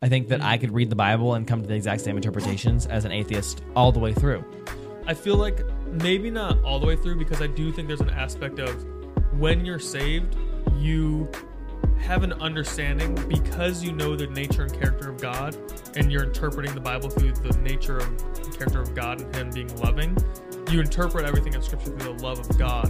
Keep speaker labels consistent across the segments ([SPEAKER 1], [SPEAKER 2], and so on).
[SPEAKER 1] I think that mm-hmm. I could read the Bible and come to the exact same interpretations as an atheist all the way through.
[SPEAKER 2] I feel like maybe not all the way through because I do think there's an aspect of when you're saved, you have an understanding because you know the nature and character of God and you're interpreting the Bible through the nature of and character of God and Him being loving. You interpret everything in Scripture through the love of God.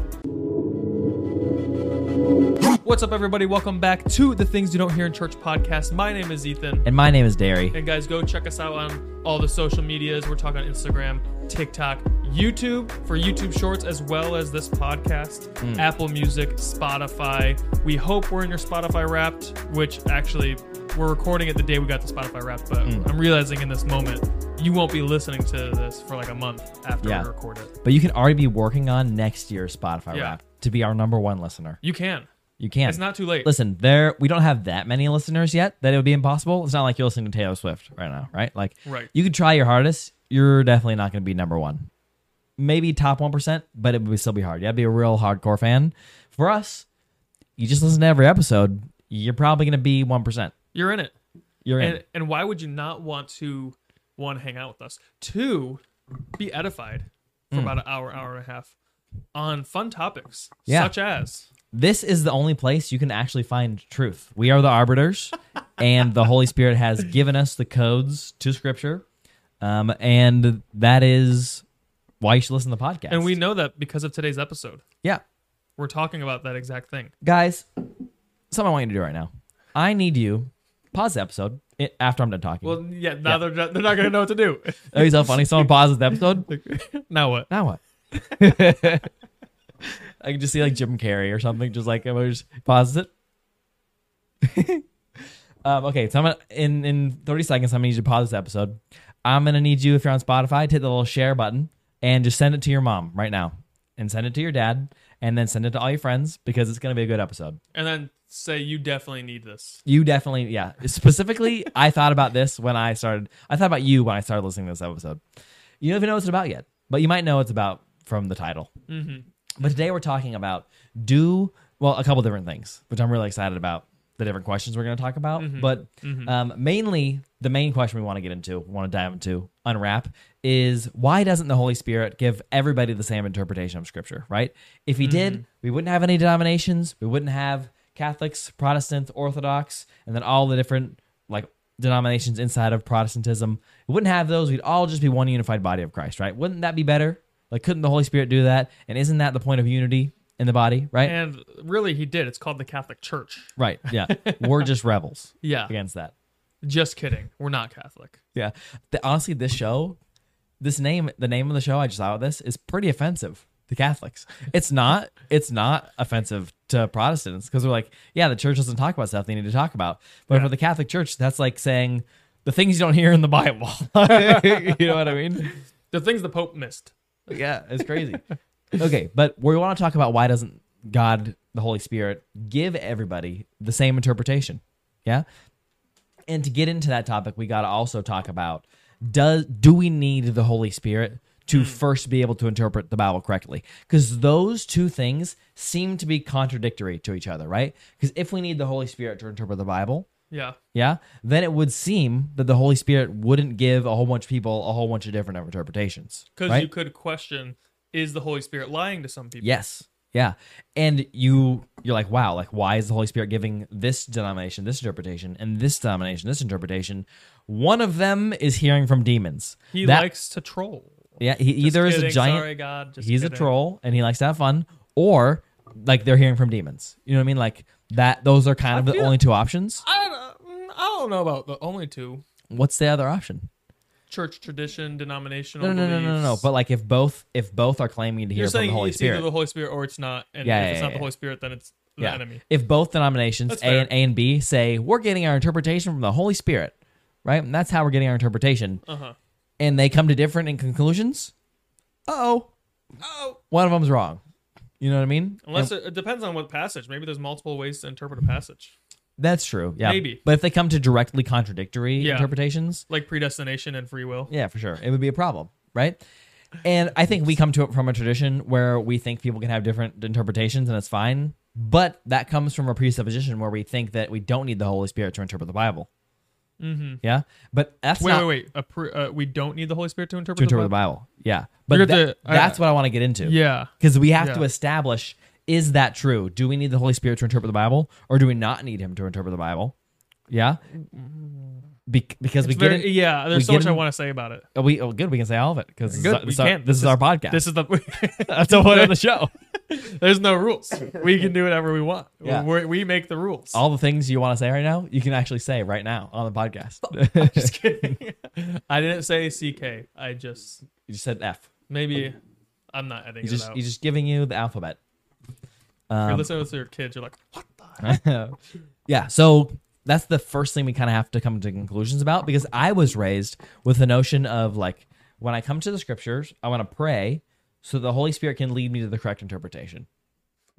[SPEAKER 2] What's up, everybody? Welcome back to the Things You Don't Hear in Church podcast. My name is Ethan.
[SPEAKER 1] And my name is Derry.
[SPEAKER 2] And guys, go check us out on all the social medias. We're talking on Instagram, TikTok, YouTube for YouTube Shorts, as well as this podcast, hmm. Apple Music, Spotify. We hope we're in your Spotify Wrapped, which actually we're recording it the day we got the Spotify Wrapped, but hmm. I'm realizing in this moment you won't be listening to this for like a month after
[SPEAKER 1] Yeah.
[SPEAKER 2] we record it.
[SPEAKER 1] But you can already be working on next year's Spotify
[SPEAKER 2] Yeah.
[SPEAKER 1] rap to be our number one listener.
[SPEAKER 2] You can.
[SPEAKER 1] You can.
[SPEAKER 2] It's not too late.
[SPEAKER 1] Listen, there we don't have that many listeners yet that it would be impossible. It's not like you're listening to Taylor Swift right now, right? Like
[SPEAKER 2] Right.
[SPEAKER 1] you could try your hardest. You're definitely not going to be number one. Maybe top one percent, but it would still be hard. You got to be a real hardcore fan. For us, you just listen to every episode. You're probably going to be one percent.
[SPEAKER 2] You're in it.
[SPEAKER 1] You're in.
[SPEAKER 2] And, and why would you not want to one hang out with us? Two, be edified for hmm. about an hour, hour and a half on fun topics
[SPEAKER 1] Yeah.
[SPEAKER 2] such as
[SPEAKER 1] this is the only place you can actually find truth. We are the arbiters, and the Holy Spirit has given us the codes to Scripture, um, and that is why you should listen to the podcast.
[SPEAKER 2] and we know that because of today's episode.
[SPEAKER 1] yeah,
[SPEAKER 2] We're talking about that exact thing.
[SPEAKER 1] guys, something I want you to do right now. I need you pause the episode after I'm done talking.
[SPEAKER 2] Well, yeah, now they're not, they're not going to know what to do.
[SPEAKER 1] oh, he's so funny. Someone pauses the episode.
[SPEAKER 2] now what?
[SPEAKER 1] Now what? I can just see like Jim Carrey or something, just like everybody just pauses it. um, okay, so I'm gonna in in 30 seconds. I'm gonna need you to pause this episode. I'm gonna need you if you're on Spotify to hit the little share button and just send it to your mom right now, and send it to your dad, and then send it to all your friends because it's gonna be a good episode.
[SPEAKER 2] And then say you definitely need this.
[SPEAKER 1] You definitely, yeah. Specifically, I thought about this when I started. I thought about you when I started listening to this episode. You don't even know what it's about yet, but you might know what it's about from the title.
[SPEAKER 2] Mm-hmm.
[SPEAKER 1] But today we're talking about do well a couple different things, which I'm really excited about. The different questions we're going to talk about,
[SPEAKER 2] Mm-hmm.
[SPEAKER 1] but um, mainly the main question we want to get into, want to dive into, unwrap is why doesn't the Holy Spirit give everybody the same interpretation of Scripture? Right? If He
[SPEAKER 2] Mm-hmm.
[SPEAKER 1] did, we wouldn't have any denominations. We wouldn't have Catholics, Protestants, Orthodox, and then all the different like denominations inside of Protestantism. We wouldn't have those. We'd all just be one unified body of Christ, right? Wouldn't that be better? Like, couldn't the Holy Spirit do that? And isn't that the point of unity in the body, right?
[SPEAKER 2] And really, he did. It's called the Catholic Church.
[SPEAKER 1] right. Yeah. We're just rebels
[SPEAKER 2] Yeah.
[SPEAKER 1] against that.
[SPEAKER 2] Just kidding. We're not Catholic.
[SPEAKER 1] Yeah. The, honestly, this show, this name, the name of the show I just saw with this is pretty offensive to Catholics. It's not. It's not offensive to Protestants because we're like, yeah, the church doesn't talk about stuff they need to talk about. But
[SPEAKER 2] Yeah.
[SPEAKER 1] for the Catholic Church, that's like saying the things you don't hear in the Bible. you know what I mean?
[SPEAKER 2] The things the Pope missed.
[SPEAKER 1] Yeah, it's crazy. okay, but we want to talk about why doesn't God, the Holy Spirit, give everybody the same interpretation? Yeah. And to get into that topic, we got to also talk about does do we need the Holy Spirit to hmm. first be able to interpret the Bible correctly? Because those two things seem to be contradictory to each other, right? Because if we need the Holy Spirit to interpret the Bible,
[SPEAKER 2] Yeah.
[SPEAKER 1] yeah, then it would seem that the Holy Spirit wouldn't give a whole bunch of people a whole bunch of different interpretations.
[SPEAKER 2] Because
[SPEAKER 1] right?
[SPEAKER 2] you could question is the Holy Spirit lying to some people?
[SPEAKER 1] Yes. Yeah. And you you're like, wow, like why is the Holy Spirit giving this denomination this interpretation and this denomination this interpretation? One of them is hearing from demons.
[SPEAKER 2] He
[SPEAKER 1] That-
[SPEAKER 2] likes to troll.
[SPEAKER 1] Yeah, he
[SPEAKER 2] Just
[SPEAKER 1] either is a giant
[SPEAKER 2] Sorry, God.
[SPEAKER 1] He's a troll and he likes to have fun, or like they're hearing from demons. You know what I mean? Like that those are kind of the
[SPEAKER 2] feel-
[SPEAKER 1] only two options.
[SPEAKER 2] I don't, I don't know about the only two
[SPEAKER 1] What's the other option?
[SPEAKER 2] church tradition, denominational.
[SPEAKER 1] No, no, no, no, no, no.
[SPEAKER 2] beliefs.
[SPEAKER 1] But like if both if both are claiming to hear
[SPEAKER 2] you're
[SPEAKER 1] from
[SPEAKER 2] saying
[SPEAKER 1] the Holy
[SPEAKER 2] it's
[SPEAKER 1] Spirit.
[SPEAKER 2] either the Holy Spirit or it's not, and
[SPEAKER 1] Yeah,
[SPEAKER 2] if
[SPEAKER 1] yeah,
[SPEAKER 2] it's
[SPEAKER 1] yeah,
[SPEAKER 2] not the
[SPEAKER 1] yeah.
[SPEAKER 2] Holy Spirit, then it's the
[SPEAKER 1] yeah.
[SPEAKER 2] enemy.
[SPEAKER 1] If both denominations
[SPEAKER 2] That's
[SPEAKER 1] A and. A and B say we're getting our interpretation from the Holy Spirit, right? And that's how we're getting our interpretation,
[SPEAKER 2] Uh huh.
[SPEAKER 1] and they come to different in conclusions. Oh,
[SPEAKER 2] Oh,
[SPEAKER 1] one of them's wrong. You know what I mean?
[SPEAKER 2] unless
[SPEAKER 1] And
[SPEAKER 2] it, it depends on what passage. Maybe there's multiple ways to interpret a passage,
[SPEAKER 1] that's true. Yeah,
[SPEAKER 2] Maybe.
[SPEAKER 1] But if they come to directly contradictory
[SPEAKER 2] Yeah.
[SPEAKER 1] interpretations,
[SPEAKER 2] like predestination and free will.
[SPEAKER 1] yeah, for sure, it would be a problem, right? And I think we come to it from a tradition where we think people can have different interpretations, and it's fine. But that comes from a presupposition where we think that we don't need the Holy Spirit to interpret the Bible.
[SPEAKER 2] Mm-hmm.
[SPEAKER 1] Yeah, but that's
[SPEAKER 2] Wait,
[SPEAKER 1] not
[SPEAKER 2] wait, wait. Appro- uh, we don't need the Holy Spirit to interpret,
[SPEAKER 1] to interpret
[SPEAKER 2] the
[SPEAKER 1] the
[SPEAKER 2] Bible.
[SPEAKER 1] Bible. Yeah, but that-
[SPEAKER 2] I-
[SPEAKER 1] that's what I want to get into.
[SPEAKER 2] Yeah.
[SPEAKER 1] because we have to establish is that true? Do we need the Holy Spirit to interpret the Bible, or do we not need Him to interpret the Bible? Yeah, Be- because we
[SPEAKER 2] It's
[SPEAKER 1] get
[SPEAKER 2] very,
[SPEAKER 1] in,
[SPEAKER 2] yeah, there's so
[SPEAKER 1] get
[SPEAKER 2] much I want to say about it.
[SPEAKER 1] oh, we oh, good. We can say all of it because this, is,
[SPEAKER 2] we
[SPEAKER 1] this, is our, this is our podcast.
[SPEAKER 2] This is the.
[SPEAKER 1] that's the point of the show.
[SPEAKER 2] there's no rules. We can do whatever we want.
[SPEAKER 1] Yeah.
[SPEAKER 2] We're, we make the rules.
[SPEAKER 1] All the things you want to say right now, you can actually say right now on the podcast.
[SPEAKER 2] just kidding. I didn't say CK. I just
[SPEAKER 1] you just said F.
[SPEAKER 2] maybe I'm not editing
[SPEAKER 1] He's
[SPEAKER 2] it
[SPEAKER 1] just
[SPEAKER 2] out.
[SPEAKER 1] he's just giving you the alphabet.
[SPEAKER 2] If you're
[SPEAKER 1] Um,
[SPEAKER 2] listening with your kids, you're like, what the?
[SPEAKER 1] yeah, so that's the first thing we kind of have to come to conclusions about because I was raised with the notion of like when I come to the scriptures, I want to pray so the Holy Spirit can lead me to the correct interpretation.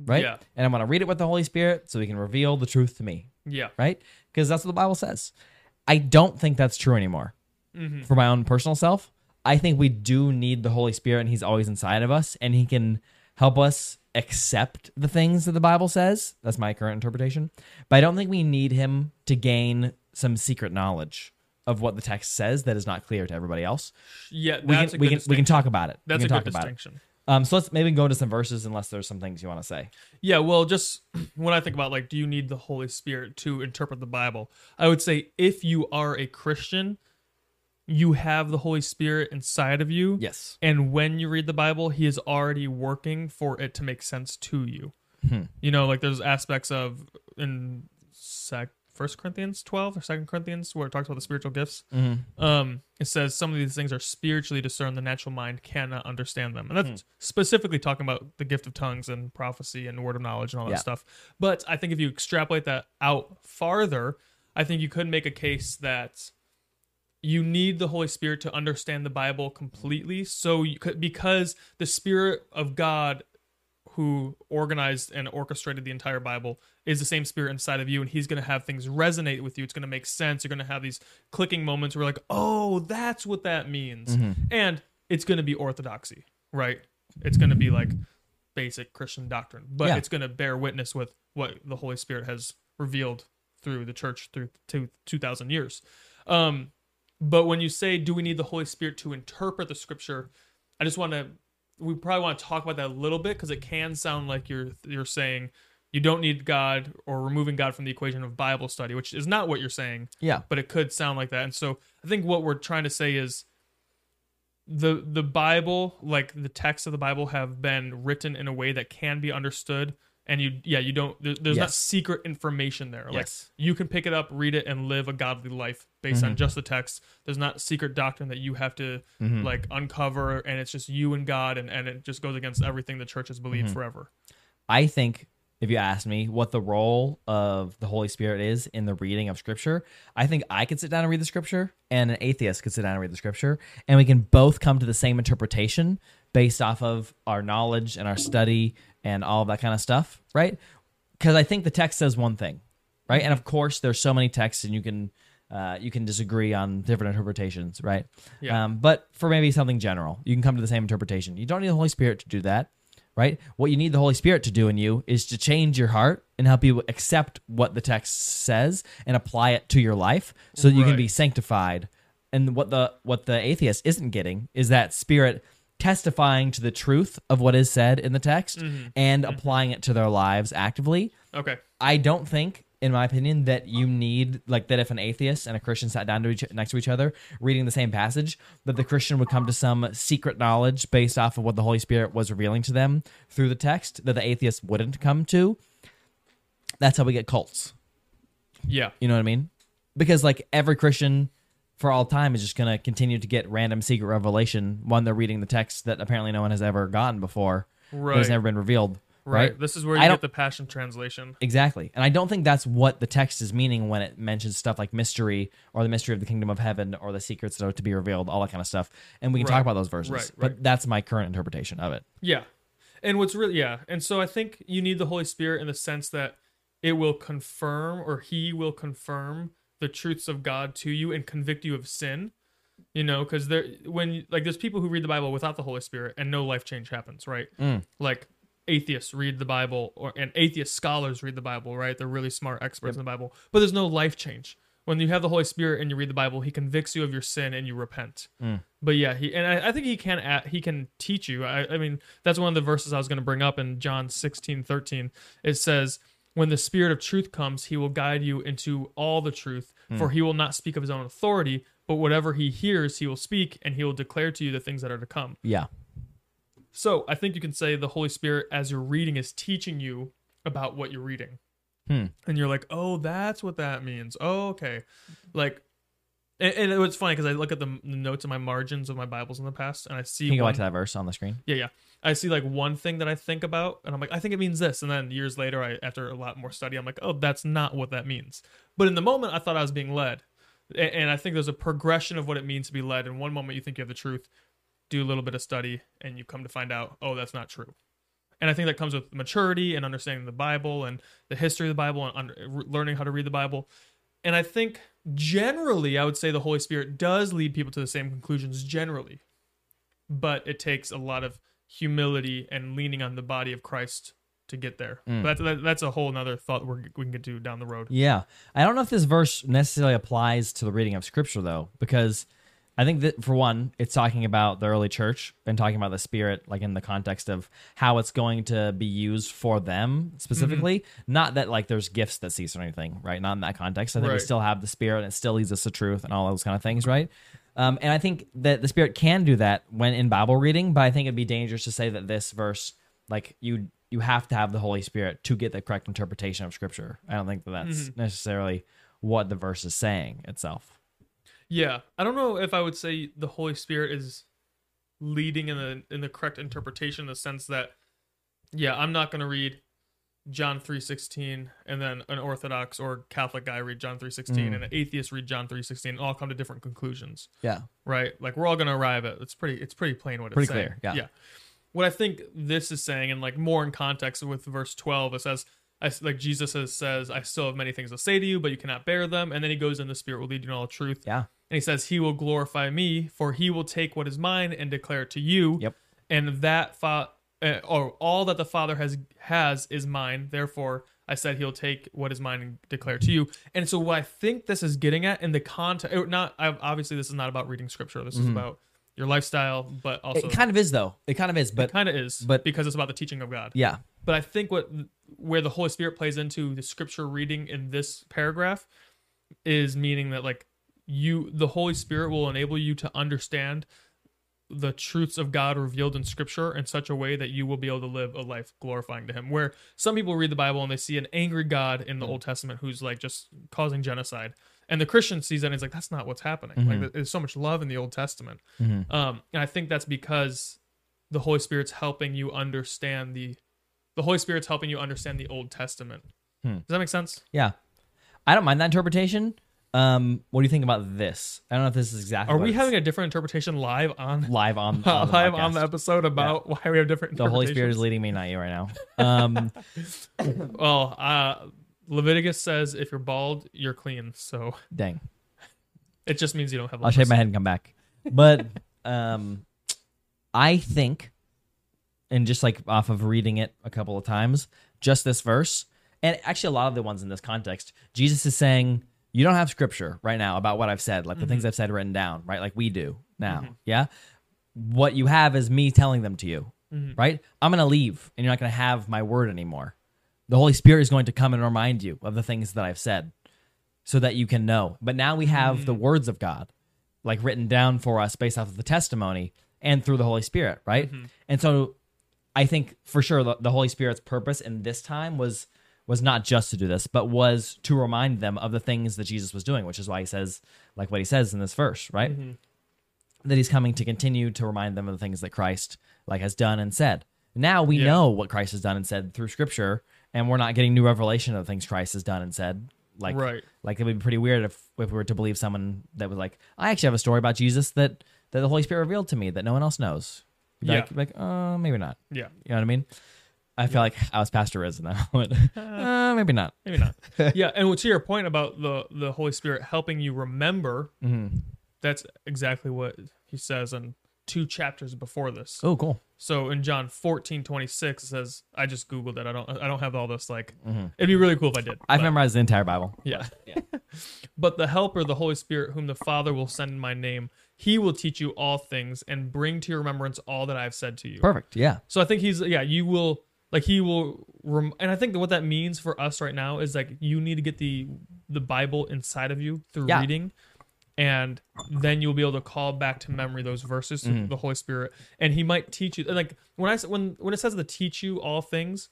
[SPEAKER 1] Right?
[SPEAKER 2] Yeah.
[SPEAKER 1] And I'm going to read it with the Holy Spirit so he can reveal the truth to me,
[SPEAKER 2] Yeah.
[SPEAKER 1] right? Because that's what the Bible says. I don't think that's true anymore.
[SPEAKER 2] Mm-hmm.
[SPEAKER 1] For my own personal self, I think we do need the Holy Spirit and he's always inside of us and he can help us accept the things that the Bible says. That's my current interpretation. But I don't think we need him to gain some secret knowledge of what the text says that is not clear to everybody else.
[SPEAKER 2] Yeah.
[SPEAKER 1] We can
[SPEAKER 2] a
[SPEAKER 1] we can we can talk about it.
[SPEAKER 2] That's
[SPEAKER 1] we
[SPEAKER 2] a
[SPEAKER 1] can
[SPEAKER 2] good
[SPEAKER 1] talk about it.
[SPEAKER 2] distinction.
[SPEAKER 1] Um, so let's maybe go into some verses unless there's some things you want to say.
[SPEAKER 2] Yeah, well, just when I think about like, do you need the Holy Spirit to interpret the Bible? I would say if you are a Christian, you have the Holy Spirit inside of you.
[SPEAKER 1] Yes.
[SPEAKER 2] And when you read the Bible, He is already working for it to make sense to you.
[SPEAKER 1] Hmm.
[SPEAKER 2] You know, like there's aspects of in sec First Corinthians 12 or Second Corinthians where it talks about the spiritual gifts.
[SPEAKER 1] Mm-hmm.
[SPEAKER 2] Um, it says some of these things are spiritually discerned. The natural mind cannot understand them, and that's
[SPEAKER 1] Hmm.
[SPEAKER 2] specifically talking about the gift of tongues and prophecy and word of knowledge and all that
[SPEAKER 1] Yeah.
[SPEAKER 2] stuff. But I think if you extrapolate that out farther, I think you could make a case that you need the Holy Spirit to understand the Bible completely. So you could, because the Spirit of God who organized and orchestrated the entire Bible is the same spirit inside of you, and he's going to have things resonate with you. It's going to make sense. You're going to have these clicking moments where, like, oh, that's what that means. And it's going to be orthodoxy, right? It's going to be like basic Christian doctrine, but
[SPEAKER 1] Yeah.
[SPEAKER 2] it's going to bear witness with what the Holy Spirit has revealed through the church through two, 2,000 years. Um, but when you say, do we need the Holy Spirit to interpret the scripture? I just want to, we probably want to talk about that a little bit because it can sound like you're you're saying you don't need God or removing God from the equation of Bible study, which is not what you're saying,
[SPEAKER 1] Yeah.
[SPEAKER 2] but it could sound like that. And so I think what we're trying to say is the the Bible, like the texts of the Bible, have been written in a way that can be understood. And you, yeah, you don't. There, there's not secret information there. Like
[SPEAKER 1] Yes.
[SPEAKER 2] you can pick it up, read it, and live a godly life based on mm-hmm. just the text. There's not secret doctrine that you have to mm-hmm. like uncover, and it's just you and God, and, and it just goes against everything the church has believed mm-hmm. forever.
[SPEAKER 1] I think if you ask me what the role of the Holy Spirit is in the reading of Scripture, I think I could sit down and read the Scripture, and an atheist could sit down and read the Scripture, and we can both come to the same interpretation based off of our knowledge and our study and all that kind of stuff, right? Because I think the text says one thing, right? And of course, there's so many texts, and you can uh, you can disagree on different interpretations, right?
[SPEAKER 2] Yeah.
[SPEAKER 1] Um, but for maybe something general, you can come to the same interpretation. You don't need the Holy Spirit to do that right? What you need the Holy Spirit to do in you is to change your heart and help you accept what the text says and apply it to your life so that you can be sanctified. And what the what the atheist isn't getting is that spirit testifying to the truth of what is said in the text mm-hmm. and mm-hmm. applying it to their lives actively.
[SPEAKER 2] Okay.
[SPEAKER 1] I don't think, in my opinion, that you need like that. If an atheist and a Christian sat down to each, next to each other, reading the same passage, that the Christian would come to some secret knowledge based off of what the Holy Spirit was revealing to them through the text that the atheist wouldn't come to. That's how we get cults.
[SPEAKER 2] Yeah.
[SPEAKER 1] You know what I mean? Because like every Christian for all time is just going to continue to get random secret revelation when they're reading the text that apparently no one has ever gotten before. That has never been revealed.
[SPEAKER 2] Right.
[SPEAKER 1] Right.
[SPEAKER 2] This is where
[SPEAKER 1] I
[SPEAKER 2] you
[SPEAKER 1] don't-
[SPEAKER 2] get the Passion Translation.
[SPEAKER 1] Exactly. And I don't think that's what the text is meaning when it mentions stuff like mystery or the mystery of the kingdom of heaven or the secrets that are to be revealed, all that kind of stuff. And we can
[SPEAKER 2] Right.
[SPEAKER 1] talk about those verses.
[SPEAKER 2] Right,
[SPEAKER 1] But that's my current interpretation of it.
[SPEAKER 2] Yeah. And what's really yeah, and so I think you need the Holy Spirit in the sense that it will confirm or he will confirm the truths of God to you and convict you of sin. You know, because there when like there's people who read the Bible without the Holy Spirit and no life change happens, right?
[SPEAKER 1] Mm.
[SPEAKER 2] Like atheists read the Bible or and atheist scholars read the Bible, right? They're really smart experts in the Bible, but there's no life change. when you have the Holy Spirit and you read the Bible, He convicts you of your sin and you repent.
[SPEAKER 1] Mm.
[SPEAKER 2] But yeah, he and I, I think he can add, he can teach you. I, I mean, that's one of the verses I was going to bring up in John 16, 13. It says, "When the Spirit of truth comes, He will guide you into all the truth, for He will not speak of His own authority, but whatever He hears, He will speak, and He will declare to you the things that are to come."
[SPEAKER 1] Yeah.
[SPEAKER 2] So I think you can say the Holy Spirit, as you're reading, is teaching you about what you're reading.
[SPEAKER 1] Hmm.
[SPEAKER 2] And you're like, oh, that's what that means. Oh, okay. Like, and, and it was funny because I look at the, the notes in my margins of my Bibles in the past, and I see
[SPEAKER 1] Can you go back to that verse on the screen?
[SPEAKER 2] yeah, yeah. I see like one thing that I think about, and I'm like, I think it means this. And then years later, I after a lot more study, I'm like, oh, that's not what that means. But in the moment, I thought I was being led, A- and I think there's a progression of what it means to be led. In one moment, you think you have the truth, do a little bit of study, and you come to find out, oh, that's not true. And I think that comes with maturity and understanding the Bible and the history of the Bible and under, learning how to read the Bible. And I think generally, I would say the Holy Spirit does lead people to the same conclusions generally, but it takes a lot of humility and leaning on the body of Christ to get there.
[SPEAKER 1] Mm.
[SPEAKER 2] But that, that's a whole nother thought we're, we can get to down the road.
[SPEAKER 1] Yeah. I don't know if this verse necessarily applies to the reading of scripture though, because I think that for one, it's talking about the early church and talking about the spirit, like in the context of how it's going to be used for them specifically. Not that like there's gifts that cease or anything, right? Not in that context. I think we still have the spirit and it still leads us to truth and all those kind of things, right? Um, and I think that the spirit can do that when in Bible reading, but I think it'd be dangerous to say that this verse, like you, you have to have the Holy Spirit to get the correct interpretation of Scripture. I don't think that that's necessarily what the verse is saying itself.
[SPEAKER 2] Yeah, I don't know if I would say the Holy Spirit is leading in the in the correct interpretation in the sense that yeah, I'm not going to read John 3:16 and then an orthodox or Catholic guy read John 3:16
[SPEAKER 1] Mm.
[SPEAKER 2] and an atheist read John 3:16 and all come to different conclusions,
[SPEAKER 1] Yeah.
[SPEAKER 2] right? Like we're all going to arrive at it's pretty it's pretty plain what
[SPEAKER 1] Pretty
[SPEAKER 2] it's saying.
[SPEAKER 1] clear, yeah.
[SPEAKER 2] Yeah. What I think this is saying and like more in context with verse 12 it says I, like Jesus says, says, I still have many things to say to you, but you cannot bear them. And then he goes in, the Spirit will lead you in all truth.
[SPEAKER 1] Yeah.
[SPEAKER 2] And he says, He will glorify me, for he will take what is mine and declare it to you.
[SPEAKER 1] Yep.
[SPEAKER 2] And that fa- uh, or all that the Father has has is mine. Therefore, I said he'll take what is mine and declare to you. And so, what I think this is getting at in the context, not obviously, this is not about reading scripture. This is about your lifestyle, but also
[SPEAKER 1] Mm-hmm. It kind of is though. It kind of is, but
[SPEAKER 2] kind of is,
[SPEAKER 1] but-
[SPEAKER 2] because it's about the teaching of God.
[SPEAKER 1] yeah.
[SPEAKER 2] But I think what where the Holy Spirit plays into the scripture reading in this paragraph is meaning that like you the Holy Spirit will enable you to understand the truths of God revealed in scripture in such a way that you will be able to live a life glorifying to him. Where some people read the Bible and they see an angry God in the mm. Old Testament who's like just causing genocide. And the Christian sees that and is like, that's not what's happening. Like mm-hmm. there's so much love in the Old Testament. Mm-hmm. Um, and I think that's because the Holy Spirit's helping you understand the the Holy Spirit's helping you understand the Old Testament. Hmm. Does that make sense?
[SPEAKER 1] Yeah. I don't mind that interpretation. Um, what do you think about this? I don't know if this is exactly.
[SPEAKER 2] Are we having a different interpretation live on
[SPEAKER 1] live on, on the
[SPEAKER 2] live on the episode about why we have different
[SPEAKER 1] The Holy Spirit is leading me, not you, right now. Um,
[SPEAKER 2] Well, uh, Leviticus says if you're bald, you're clean. So
[SPEAKER 1] dang.
[SPEAKER 2] it just means you don't have.
[SPEAKER 1] I'll shave my head and come back. But um, I think, and just like off of reading it a couple of times, just this verse, and actually a lot of the ones in this context, Jesus is saying, you don't have scripture right now about what I've said, like the things mm-hmm. I've said written down, right? Like we do now. Mm-hmm. Yeah. What you have is me telling them to you, mm-hmm. right? I'm going to leave and you're not going to have my word anymore. The Holy Spirit is going to come and remind you of the things that I've said so that you can know. But now we have the mm. words of God like written down for us based off of the testimony and through the Holy Spirit, right? And so I think for sure the, the Holy Spirit's purpose in this time was was not just to do this, but was to remind them of the things that Jesus was doing, which is why he says like what he says in this verse, right? That he's coming to continue to remind them of the things that Christ like has done and said. Now we
[SPEAKER 2] Yeah.
[SPEAKER 1] know what Christ has done and said through scripture, and we're not getting new revelation of the things Christ has done and said. Like
[SPEAKER 2] Right.
[SPEAKER 1] like it would be pretty weird if, if we were to believe someone that was like, I actually have a story about Jesus that that the Holy Spirit revealed to me that no one else knows. You'd
[SPEAKER 2] Yeah.
[SPEAKER 1] Like, like, uh, maybe not.
[SPEAKER 2] Yeah,
[SPEAKER 1] You know what I mean? I feel like I was Pastor Riz in that one. uh, maybe not.
[SPEAKER 2] maybe not. yeah, and to your point about the the Holy Spirit helping you remember,
[SPEAKER 1] Mm-hmm.
[SPEAKER 2] that's exactly what he says in two chapters before this.
[SPEAKER 1] Oh, cool.
[SPEAKER 2] So in John 14, 26, it says, I just Googled it. I don't I don't have all this like it'd be really cool if I did.
[SPEAKER 1] I've
[SPEAKER 2] but-
[SPEAKER 1] memorized the entire Bible.
[SPEAKER 2] yeah. but the helper, the Holy Spirit, whom the Father will send in my name, he will teach you all things and bring to your remembrance all that I've said to you.
[SPEAKER 1] Perfect. Yeah.
[SPEAKER 2] So I think he's yeah, you will like he will rem- and I think that what that means for us right now is like you need to get the the Bible inside of you through
[SPEAKER 1] Yeah.
[SPEAKER 2] reading and then you'll be able to call back to memory those verses through
[SPEAKER 1] Mm-hmm.
[SPEAKER 2] the Holy Spirit and he might teach you Like when I when when it says to teach you all things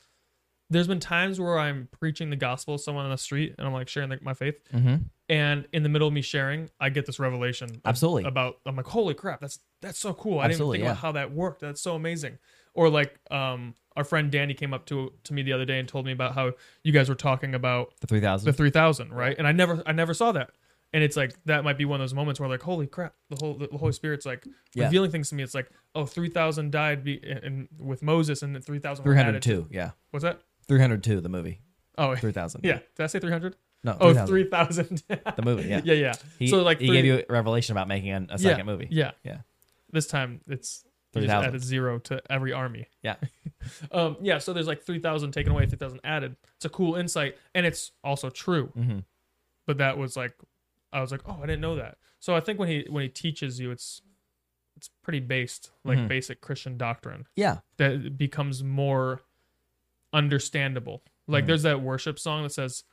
[SPEAKER 2] there's been times where I'm preaching the gospel to someone on the street and I'm like sharing the, my faith
[SPEAKER 1] Mm-hmm.
[SPEAKER 2] and in the middle of me sharing I get this revelation
[SPEAKER 1] Absolutely.
[SPEAKER 2] about I'm like holy crap that's that's so cool I didn't think
[SPEAKER 1] yeah.
[SPEAKER 2] about how that worked that's so amazing or like um our friend Danny came up to to me the other day and told me about how you guys were talking about
[SPEAKER 1] The 3000.
[SPEAKER 2] the 3000 right and I never I never saw that and it's like that might be one of those moments where like holy crap the whole the Holy Spirit's like
[SPEAKER 1] Yeah.
[SPEAKER 2] revealing things to me it's like oh 3000 died be, in, with Moses and 3000 were added
[SPEAKER 1] Yeah.
[SPEAKER 2] what's that
[SPEAKER 1] 302, the movie.
[SPEAKER 2] oh
[SPEAKER 1] 3000.
[SPEAKER 2] yeah did I say 300
[SPEAKER 1] No,
[SPEAKER 2] oh
[SPEAKER 1] 3000.
[SPEAKER 2] 3000
[SPEAKER 1] The movie, yeah.
[SPEAKER 2] yeah yeah
[SPEAKER 1] He,
[SPEAKER 2] so like
[SPEAKER 1] he
[SPEAKER 2] three-
[SPEAKER 1] gave you a revelation about making a, a second
[SPEAKER 2] yeah,
[SPEAKER 1] movie.
[SPEAKER 2] Yeah.
[SPEAKER 1] Yeah.
[SPEAKER 2] This time it's just
[SPEAKER 1] 3,000.
[SPEAKER 2] added zero to every army.
[SPEAKER 1] Yeah.
[SPEAKER 2] Um, yeah, so there's like 3,000 taken away, 3,000 added. It's a cool insight, and it's also true.
[SPEAKER 1] Mhm.
[SPEAKER 2] But that was like, I was like, oh, I didn't know that. So I think when he when he teaches you, it's it's pretty based, like
[SPEAKER 1] Mhm.
[SPEAKER 2] basic Christian doctrine
[SPEAKER 1] Yeah.
[SPEAKER 2] that it becomes more understandable. Like
[SPEAKER 1] Mhm.
[SPEAKER 2] there's that worship song that says,